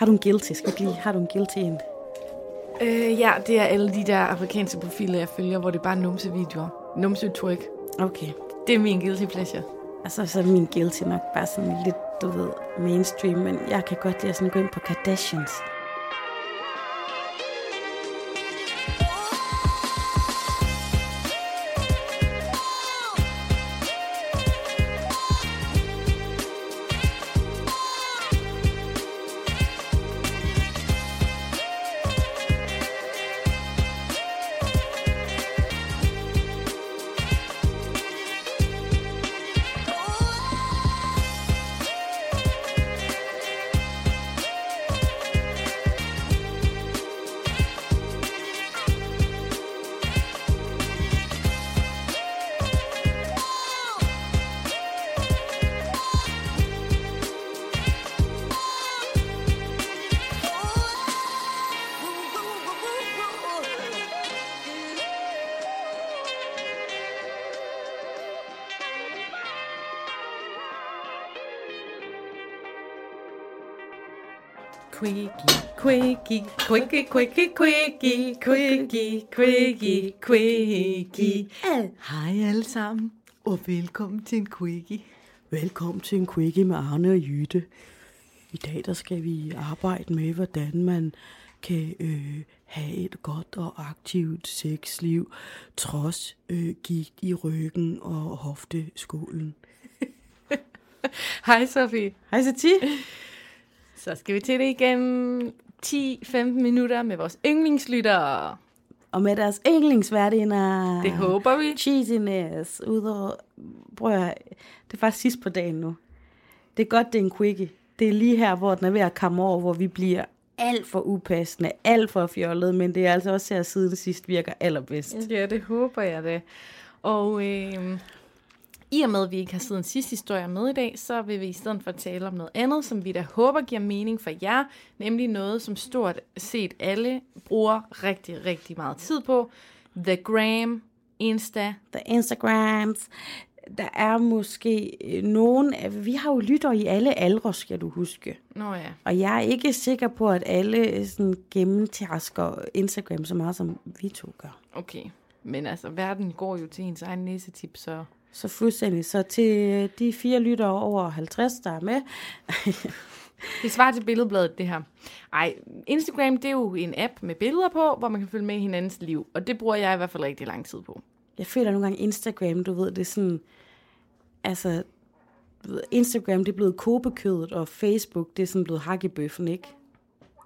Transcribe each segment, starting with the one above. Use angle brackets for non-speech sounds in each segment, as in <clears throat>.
Har du en guilty? Skal vi lige, har du en guilty en? Øh, ja, det er alle de der afrikanske profiler, jeg følger, hvor det er bare numsevideoer. Numse-twerk. Okay. Det er min guilty pleasure. Altså, så er min guilty nok bare sådan lidt, du ved, mainstream, men jeg kan godt lide at sådan gå ind på Kardashians. Quickie, quickie, quickie, quickie, quickie, quickie, quickie, quickie. Hej alle sammen, og velkommen til en quickie. Velkommen til en quickie med Arne og Jytte. I dag der skal vi arbejde med, hvordan man kan øh, have et godt og aktivt sexliv, trods øh, gigt i ryggen og hofteskålen. <laughs> Hej Sofie. Hej Sati. Så skal vi til det igen 10-15 minutter med vores yndlingslyttere. Og med deres yndlingsværdinder. Det håber vi. Cheesiness. Udover, prøv at, det er faktisk sidst på dagen nu. Det er godt, det er en quickie. Det er lige her, hvor den er ved at komme over, hvor vi bliver alt for upassende, alt for fjollet, men det er altså også her siden sidst virker allerbedst. Ja, det håber jeg det. Og øh, i og med, at vi ikke har siden sidste historie med i dag, så vil vi i stedet for tale om noget andet, som vi da håber giver mening for jer, nemlig noget, som stort set alle bruger rigtig, rigtig meget tid på. The Gram, Insta. The Instagrams. Der er måske øh, nogen, vi har jo lytter i alle aldre, skal du huske. Nå ja. Og jeg er ikke sikker på, at alle øh, sådan gennemtasker Instagram så meget, som vi to gør. Okay. Men altså, verden går jo til ens egen næsetip, så... Så fuldstændig. Så til øh, de fire lyttere over 50, der er med, <laughs> Det svarer til billedbladet, det her. Ej, Instagram, det er jo en app med billeder på, hvor man kan følge med i hinandens liv. Og det bruger jeg i hvert fald rigtig lang tid på. jeg føler nogle gange Instagram, du ved, det er sådan, altså, Instagram, det er blevet kobekødet, og Facebook, det er sådan blevet hakkebøffen, ikke?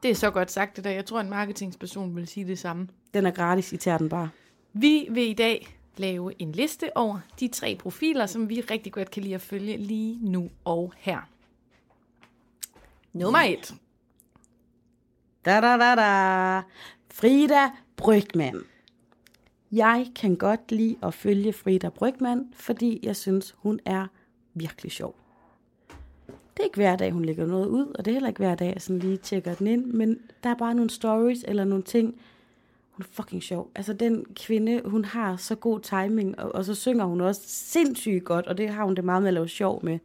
Det er så godt sagt det der. Jeg tror, en marketingsperson vil sige det samme. Den er gratis, I tager den bare. Vi vil i dag lave en liste over de tre profiler, som vi rigtig godt kan lide at følge lige nu og her. Nummer et. Da da da da. Frida Brygman. Jeg kan godt lide at følge Frida Brygman, fordi jeg synes, hun er virkelig sjov. Det er ikke hver dag, hun lægger noget ud, og det er heller ikke hver dag, jeg sådan lige tjekker den ind, men der er bare nogle stories eller nogle ting. Hun er fucking sjov. Altså den kvinde, hun har så god timing, og, og så synger hun også sindssygt godt, og det har hun det meget med at lave sjov med.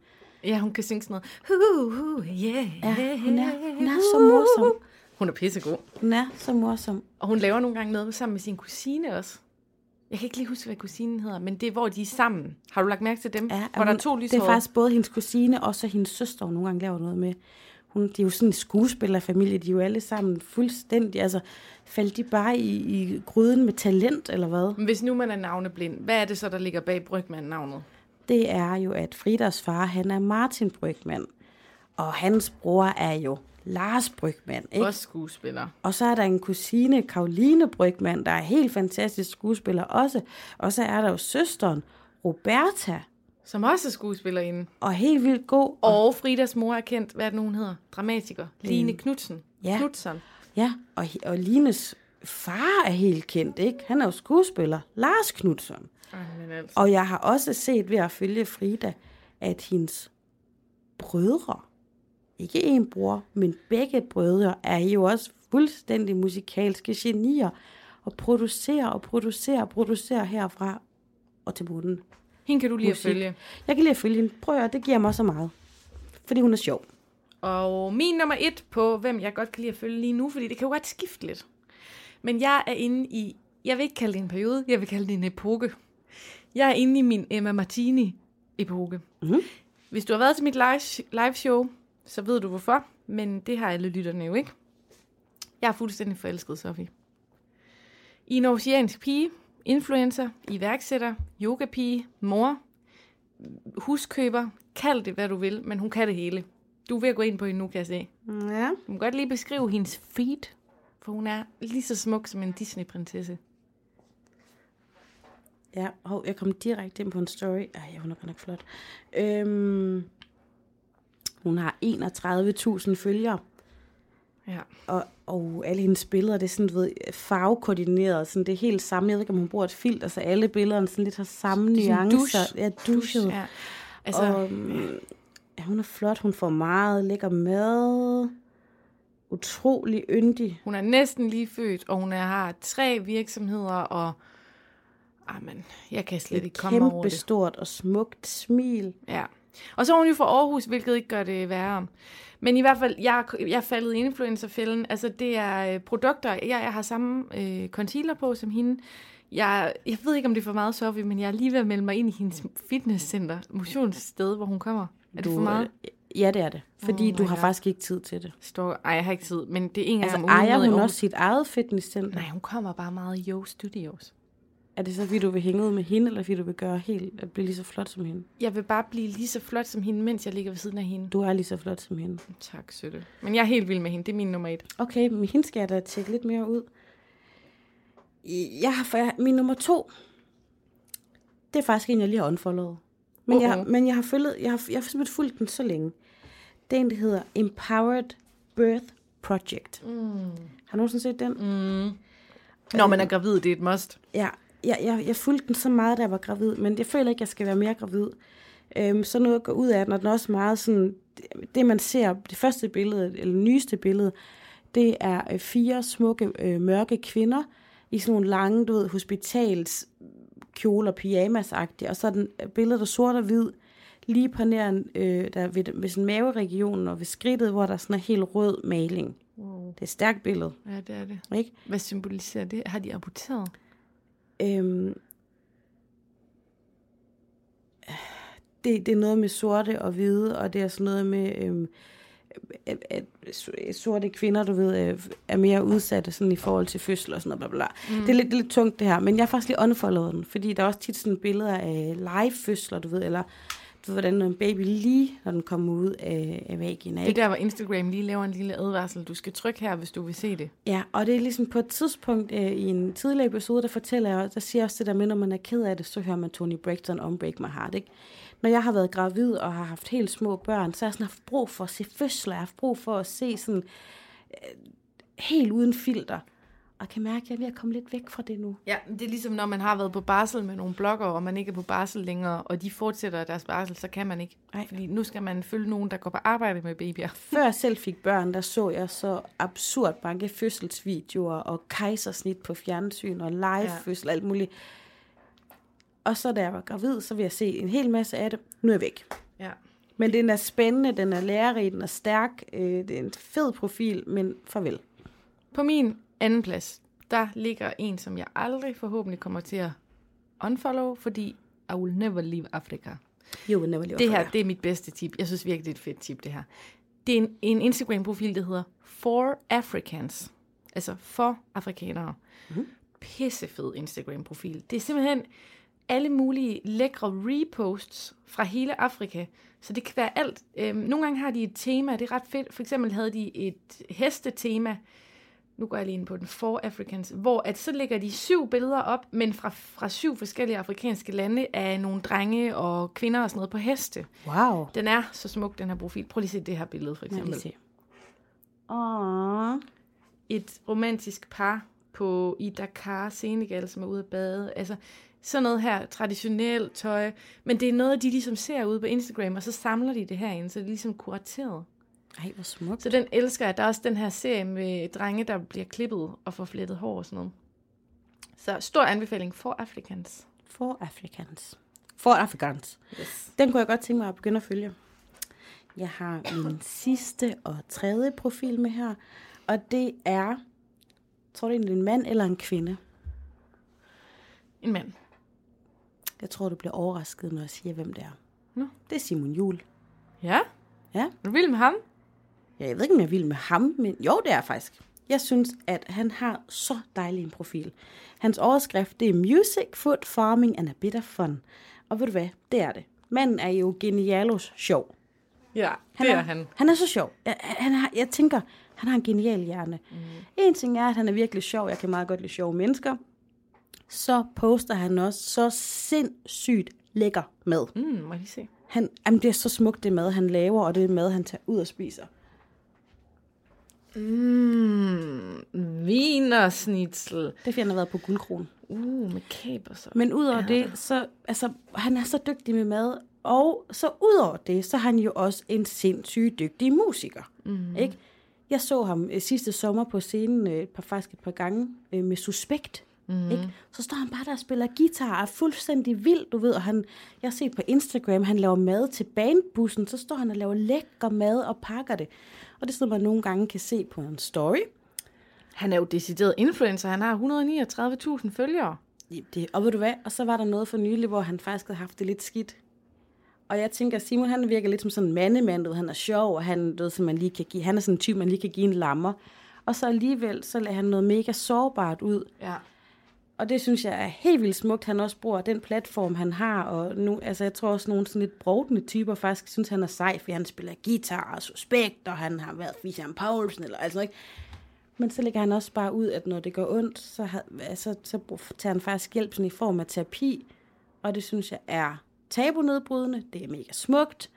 Ja, hun kan synge sådan noget. Hu, yeah, Ja, hun er, hun er så morsom. Hun er pissegod. Hun er så morsom. Og hun laver nogle gange noget sammen med sin kusine også. Jeg kan ikke lige huske, hvad kusinen hedder, men det er, hvor de er sammen. Har du lagt mærke til dem? Ja, hvor der hun, er to det er lyshårede. faktisk både hendes kusine og så hendes søster, hun nogle gange laver noget med. Hun, de er jo sådan en skuespillerfamilie, de er jo alle sammen fuldstændig, altså faldt de bare i, i gryden med talent, eller hvad? Hvis nu man er navneblind, hvad er det så, der ligger bag Brygman-navnet? Det er jo, at Fridas far, han er Martin Brygman, og hans bror er jo Lars Brygman, ikke? Også skuespiller. Og så er der en kusine, Karoline Brygman, der er helt fantastisk skuespiller også. Og så er der jo søsteren, Roberta, Som også er skuespillerinde. og helt vildt god. Og Fridas mor er kendt, hvad er det nu, hun hedder? Dramatiker. Line Knudsen. Ja. Knudsen. Ja, og, og Lines far er helt kendt, ikke? Han er jo skuespiller, Lars Knudsen. Altså. Og jeg har også set ved at følge Frida, at hendes brødre, ikke en bror, men begge brødre, er jo også fuldstændig musikalske genier, og producerer og producerer og producerer herfra og til bunden. Hende kan du lige at følge. Jeg kan lide at følge hende. Prøv at høre, det giver mig så meget. Fordi hun er sjov. Og min nummer et på, hvem jeg godt kan lide at følge lige nu, fordi det kan jo godt skifte lidt. Men jeg er inde i, jeg vil ikke kalde det en periode, jeg vil kalde det en epoke. Jeg er inde i min Emma Martini-epoke. Mhm. Hvis du har været til mit live, live show, så ved du hvorfor, men det har alle lytterne jo ikke. Jeg er fuldstændig forelsket, Sofie. I en oceansk pige, influencer, iværksætter, yogapige, mor, huskøber, kald det hvad du vil, men hun kan det hele. Du er ved at gå ind på hende nu, kan jeg se. Ja. Du må godt lige beskrive hendes feed, for hun er lige så smuk som en Disney-prinsesse. Ja, hov, jeg kom direkte ind på en story. Ej, hun er godt nok flot. Øhm, hun har 31.000 følgere, Ja. og, og alle hendes billeder, det er sådan, du ved, farvekoordineret, sådan, det er helt samme. Jeg ved ikke, om hun bruger et filter, så alle billederne sådan lidt har samme Det er nuancer. douche. Ja, duschet. Ja. Altså, og, øhm, ja, hun er flot, hun får meget lækker mad. Utrolig yndig. hun er næsten lige født, og hun er, har tre virksomheder, og... Amen, jeg kan slet Et ikke komme over det. stort og smukt smil. Ja. Og så er hun jo fra Aarhus, hvilket ikke gør det værre. Men i hvert fald, jeg, jeg er faldet i influencerfælden. Altså, det er øh, produkter. Jeg, jeg har samme øh, concealer på som hende. Jeg, jeg ved ikke, om det er for meget, Sofie, men jeg er lige ved at melde mig ind i hendes fitnesscenter, motionssted, hvor hun kommer. Er det for meget? Ja, det er det. Fordi Oh du har God. faktisk ikke tid til det. Står, ej, jeg har ikke tid, men det er en gang Altså, om ugen ejer hun også sit eget fitnesscenter? Nej, hun kommer bare meget i Yo Studios. Er det så, fordi du vil hænge ud med hende, eller fordi du vil gøre helt, at blive lige så flot som hende? Jeg vil bare blive lige så flot som hende, mens jeg ligger ved siden af hende. Du er lige så flot som hende. Tak, søtte. Men jeg er helt vild med hende. Det er min nummer et. Okay, men hende skal jeg da tjekke lidt mere ud. Jeg har, for jeg, min nummer to, det er faktisk en, jeg lige har unfollowet. Men, uh-huh. jeg, men jeg har, følget, jeg, har, jeg har simpelthen fulgt den så længe. Det er en, der hedder Empowered Birth Project. Mm. Har du nogensinde set den? Mm. Når man er gravid, det er et must. Ja, jeg, jeg, jeg fulgte den så meget, da jeg var gravid, men jeg føler ikke, jeg skal være mere gravid. Øhm, så noget går ud af den, og den er også meget sådan, det, man ser, det første billede, eller nyeste billede, det er øh, fire smukke, øh, mørke kvinder, i sådan nogle lange, du ved, hospitals kjoler, pyjamas og så er den øh, billedet der sort og hvid, lige på nær, øh, der ved, ved sådan maveregionen og ved skridtet, hvor der sådan er helt rød maling. Wow. Det er et stærkt billede, Ja, det er det. ikke? Hvad symboliserer det? Har de aborteret? Øhm, det, det er noget med sorte og hvide, og det er sådan noget med, øhm, at, at sorte kvinder, du ved, øh, er mere udsatte sådan i forhold til fødsel og sådan noget. Bla, bla. Mm. Det, er lidt, det er lidt tungt det her, men jeg har faktisk lige unfollowet den, fordi der er også tit sådan billeder af live-fødsler, du ved, eller du ved, hvordan en baby lige, når den kommer ud af, af vagina. Det er der, hvor Instagram lige laver en lille advarsel. Du skal trykke her, hvis du vil se det. Ja, og det er ligesom på et tidspunkt øh, i en tidligere episode, der fortæller jeg, der siger også det der med, når man er ked af det, så hører man Tony Braxton om Break My Heart, ikke? Når jeg har været gravid og har haft helt små børn, så har jeg sådan haft brug for at se fødsler, jeg har haft brug for at se sådan øh, helt uden filter. Og jeg kan mærke, at jeg er ved at komme lidt væk fra det nu. Ja, det er ligesom, når man har været på barsel med nogle blogger, og man ikke er på barsel længere, og de fortsætter deres barsel, så kan man ikke. Nej. Fordi nu skal man følge nogen, der går på arbejde med babyer. <laughs> Før jeg selv fik børn, der så jeg så absurd mange fødselsvideoer og kejsersnit på fjernsyn og live-fødsel og alt muligt. Og så da jeg var gravid, så vil jeg se en hel masse af det. Nu er jeg væk. Ja. Men den er spændende, den er lærerig, den er stærk, øh, det er en fed profil, men farvel. På min anden plads, der ligger en, som jeg aldrig forhåbentlig kommer til at unfollow, fordi I will never leave Africa. You will never leave Det her, Africa. det er mit bedste tip. Jeg synes virkelig, det er et fedt tip, det her. Det er en, en Instagram-profil, der hedder For Africans. Altså for afrikanere. Mm. Pissefed Instagram-profil. Det er simpelthen alle mulige lækre reposts fra hele Afrika. Så det kan være alt. Øhm, nogle gange har de et tema, det er ret fedt. For eksempel havde de et hestetema. Nu går jeg lige ind på den For Africans, hvor at så lægger de syv billeder op, men fra, fra syv forskellige afrikanske lande af nogle drenge og kvinder og sådan noget på heste. Wow. Den er så smuk, den her profil. Prøv lige at se det her billede, for eksempel. lige se. Åh. Et romantisk par på i Dakar, Senegal, som er ude at bade. Altså, sådan noget her, traditionelt tøj. Men det er noget, de ligesom ser ude på Instagram, og så samler de det herinde, så det er ligesom kurateret. Ej, hvor smukt. Så den elsker jeg. Der er også den her serie med drenge, der bliver klippet og får flettet hår og sådan noget. Så stor anbefaling for Africans. For Africans. For Africans. Yes. Den kunne jeg godt tænke mig at begynde at følge. Jeg har min sidste og tredje profil med her, og det er, tror du egentlig, en mand eller en kvinde? En mand. Jeg tror, du bliver overrasket, når jeg siger, hvem det er. Nå. Det er Simon Jul. Ja? Ja. Er du vild med ham? Ja, Jeg ved ikke, om jeg vil med ham, men jo, det er jeg faktisk. Jeg synes, at han har så dejlig en profil. Hans overskrift, det er Music, Food, Farming and a Bit of Fun. Og ved du hvad, det er det. Manden er jo genialos sjov. Ja, Han det er han. Han er så sjov. Jeg, han har, jeg tænker, han har en genial hjerne. Mm. En ting er, at han er virkelig sjov. Jeg kan meget godt lide sjove mennesker. Så poster han også så sindssygt lækker mad. Mm, må jeg lige se. Han, jamen, det er så smukt, det mad, han laver, og det mad, han tager ud og spiser. Mm, vinersnitzel. Det er fordi, han har været på guldkronen. Uh, med kæber så. Men udover Ja. det, så, altså, han er så dygtig med mad, og så udover det, så er han jo også en sindssygt dygtig musiker. Mm. Ikke? Jeg så ham øh, sidste sommer på scenen, øh, et par, faktisk et par gange, øh, med Suspekt. Mm. Ikke? Så står han bare der og spiller guitar, og er fuldstændig vild, du ved. Og han, jeg har set på Instagram, han laver mad til bandbussen, så står han og laver lækker mad og pakker det. Og det er sådan, man nogle gange kan se på en story. Han er jo decideret influencer. Han har 139.000 følgere. Det, og ved du hvad? Og så var der noget for nylig, hvor han faktisk havde haft det lidt skidt. Og jeg tænker, Simon han virker lidt som sådan en mandemand, ved, han er sjov, og han, ved, som man lige kan give, han er sådan en type, man lige kan give en lammer. Og så alligevel, så lader han noget mega sårbart ud. Ja. Og det synes jeg er helt vildt smukt, han også bruger den platform, han har. Og nu, altså, jeg tror også, nogle sådan lidt brodende typer faktisk synes, han er sej, fordi han spiller guitar og suspekt, og han har været Fischer Paulsen, eller altså ikke. Men så lægger han også bare ud, at når det går ondt, så, har, altså, så tager han faktisk hjælp sådan i form af terapi. Og det synes jeg er tabunedbrydende. Det er mega smukt.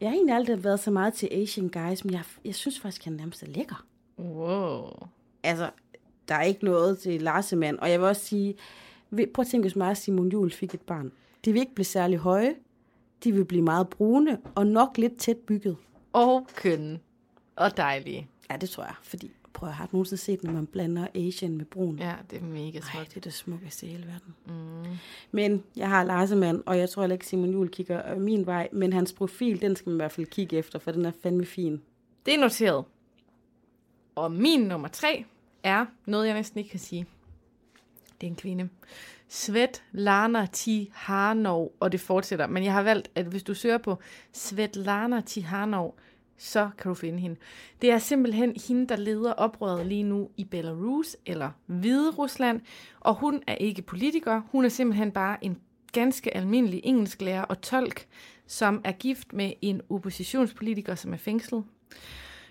Jeg har egentlig aldrig været så meget til Asian guys, men jeg, jeg synes faktisk, han nærmest er lækker. Wow. Altså, der er ikke noget til Larsemand. Og jeg vil også sige, prøv at tænke, hvis mig og Simon Juhl fik et barn. De vil ikke blive særlig høje. De vil blive meget brune og nok lidt tæt bygget. Og kønne. Og dejlige. Ja, det tror jeg. Fordi, prøv at har du nogensinde set, når man blander Asian med brun? Ja, det er mega Ej, smukt. det er det smukkeste i hele verden. Mm. Men jeg har Larsemand, og jeg tror heller ikke, Simon Juhl kigger øh, min vej. Men hans profil, den skal man i hvert fald kigge efter, for den er fandme fin. Det er noteret. Og min nummer tre er noget, jeg næsten ikke kan sige. Det er en kvinde. Svetlana Tihanov, og det fortsætter. Men jeg har valgt, at hvis du søger på Svetlana Tihanov, så kan du finde hende. Det er simpelthen hende, der leder oprøret lige nu i Belarus eller Hvide Rusland, og hun er ikke politiker. Hun er simpelthen bare en ganske almindelig engelsklærer og tolk, som er gift med en oppositionspolitiker, som er fængslet.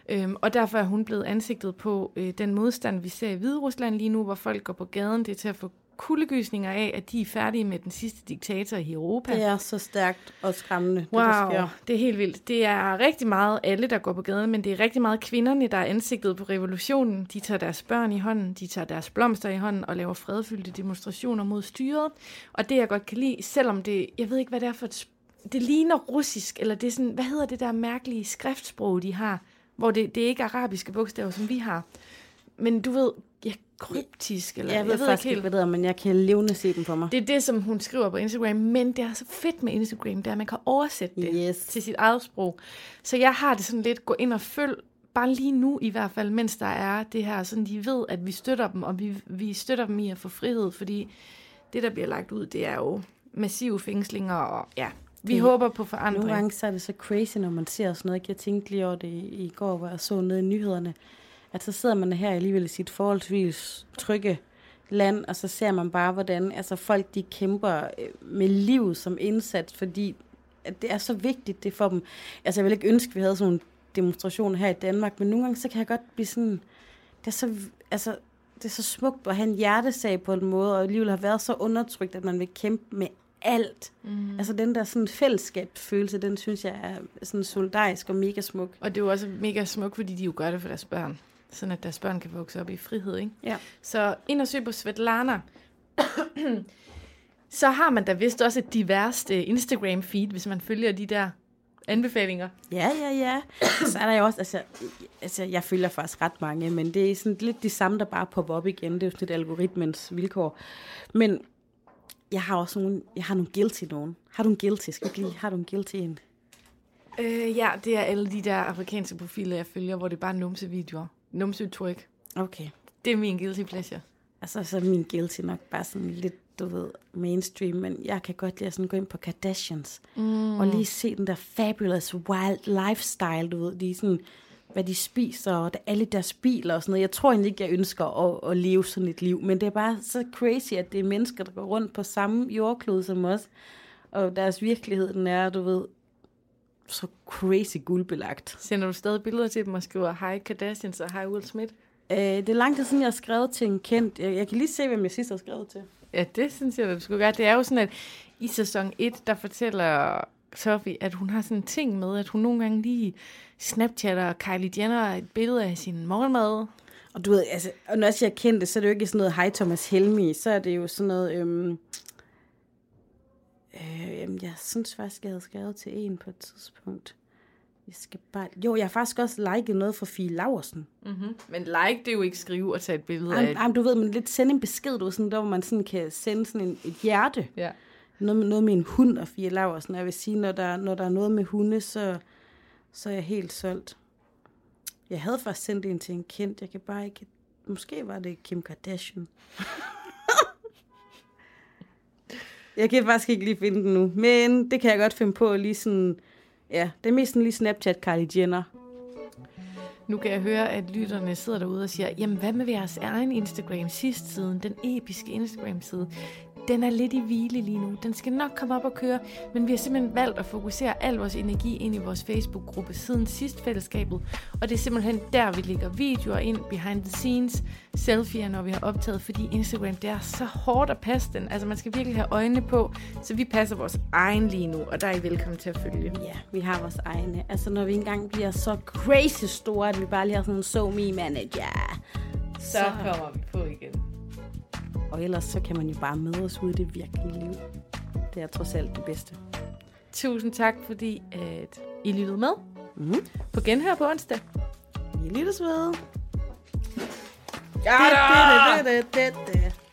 Øhm, og derfor er hun blevet ansigtet på øh, den modstand, vi ser i Hvide Rusland lige nu, hvor folk går på gaden. Det er til at få kuldegysninger af, at de er færdige med den sidste diktator i Europa. Det er så stærkt og skræmmende, det Wow, der sker. det er helt vildt. Det er rigtig meget alle, der går på gaden, men det er rigtig meget kvinderne, der er ansigtet på revolutionen. De tager deres børn i hånden, de tager deres blomster i hånden og laver fredfyldte demonstrationer mod styret. Og det, jeg godt kan lide, selvom det, jeg ved ikke, hvad det er for et, det ligner russisk, eller det er sådan, hvad hedder det der mærkelige skriftsprog, de har, hvor det, det er ikke arabiske bogstaver, som vi har. Men du ved, ja, kryptisk, eller Jeg ved, jeg ved faktisk ikke, hvad det er, men jeg kan levende se dem for mig. det er det, som hun skriver på Instagram, men det er så fedt med Instagram, det er, at man kan oversætte det Yes. til sit eget sprog. Så jeg har det sådan lidt, gå ind og følg, bare lige nu i hvert fald, mens der er det her, sådan de ved, at vi støtter dem, og vi, vi støtter dem i at få frihed, fordi det, der bliver lagt ud, det er jo massive fængslinger, og ja, vi Det- håber på forandring. Nogle gange så er det så crazy, når man ser sådan noget. ikke? Jeg tænkte lige over det i, i går, hvor jeg så nede i nyhederne, at så sidder man her alligevel i sit forholdsvis trygge land, og så ser man bare, hvordan altså, folk de kæmper øh, med livet som indsats, fordi at det er så vigtigt det for dem. Altså jeg vil ikke ønske, at vi havde sådan nogle demonstrationer her i Danmark, men nogle gange så kan jeg godt blive sådan, det er så, altså, det er så smukt at have en hjertesag på en måde, og alligevel har været så undertrykt, at man vil kæmpe med alt. Mm. Altså den der sådan fællesskabsfølelse, den synes jeg er sådan solidarisk og mega smuk. Og det er jo også mega smukt, fordi de jo gør det for deres børn. Sådan at deres børn kan vokse op i frihed, ikke? Ja. Så ind og søg på Svetlana. <clears throat> så har man da vist også et diverst øh, Instagram-feed, hvis man følger de der anbefalinger. Ja, ja, ja. Så er der jo også, altså, altså jeg følger faktisk ret mange, men det er sådan lidt de samme, der bare popper op igen. Det er jo sådan lidt algoritmens vilkår. Men jeg har også nogle, jeg har nogle guilty nogen. Har du en guilty? Skal vi lige, har du en guilty en? Øh, ja, det er alle de der afrikanske profiler, jeg følger, hvor det er bare numsevideoer. Numsetryk. Okay. Det er min guilty pleasure. Altså, så er min guilty nok bare sådan lidt, du ved, mainstream, men jeg kan godt lide at sådan gå ind på Kardashians, mm. og lige se den der fabulous wild lifestyle, du ved, de sådan, hvad de spiser, og alle deres biler og sådan noget. Jeg tror egentlig ikke, jeg ønsker at, at leve sådan et liv, men det er bare så crazy, at det er mennesker, der går rundt på samme jordklode som os, og deres virkelighed, den er, du ved, så crazy guldbelagt. Sender du stadig billeder til dem og skriver, hej Kardashians og hej Will Smith? Øh, det er lang tid siden, jeg har skrevet til en kendt. Jeg, jeg kan lige se, hvem jeg sidst har skrevet til. Ja, det synes jeg, du skulle gøre. Det er jo sådan, at i sæson 1, der fortæller Sophie, at hun har sådan en ting med, at hun nogle gange lige snapchatter Kylie Jenner et billede af sin morgenmad. Og du ved, altså, og når jeg siger kendte, så er det jo ikke sådan noget, hej Thomas Helmi, så er det jo sådan noget, øhm, øh, jamen, jeg synes faktisk, jeg havde skrevet til en på et tidspunkt. Jeg skal bare... Jo, jeg har faktisk også liket noget fra Fie Laversen. Mm-hmm. Men like, det er jo ikke skrive og tage et billede af. jamen, du ved, men lidt sende en besked, du sådan, der hvor man sådan kan sende sådan en, et hjerte. Ja. Noget med, noget med en hund og fire laver. Sådan. Jeg vil sige, når der, når der er noget med hunde, så, så er jeg helt solgt. Jeg havde faktisk sendt en til en kendt. Jeg kan bare ikke... Måske var det Kim Kardashian. <laughs> jeg kan faktisk ikke lige finde den nu. Men det kan jeg godt finde på lige sådan... Ja, det er mest sådan lige Snapchat Kylie Jenner. Nu kan jeg høre, at lytterne sidder derude og siger, jamen hvad med jeres egen Instagram sidst siden, den episke Instagram-side? Den er lidt i hvile lige nu. Den skal nok komme op og køre, men vi har simpelthen valgt at fokusere al vores energi ind i vores Facebook-gruppe siden sidst fællesskabet. Og det er simpelthen der, vi lægger videoer ind, behind the scenes, selfies, når vi har optaget, fordi Instagram, det er så hårdt at passe den. Altså man skal virkelig have øjnene på, så vi passer vores egen lige nu, og der er I velkommen til at følge. Ja, vi har vores egne. Altså når vi engang bliver så crazy store, at vi bare lige har sådan en so me manager. Så kommer vi på igen. Og ellers så kan man jo bare møde os ude i det virkelige liv. Det er trods alt det bedste. Tusind tak, fordi at I lyttede med. Mm-hmm. På genhør på onsdag. Vi lyttes ved. Ja, Det, det, det, det, det, det.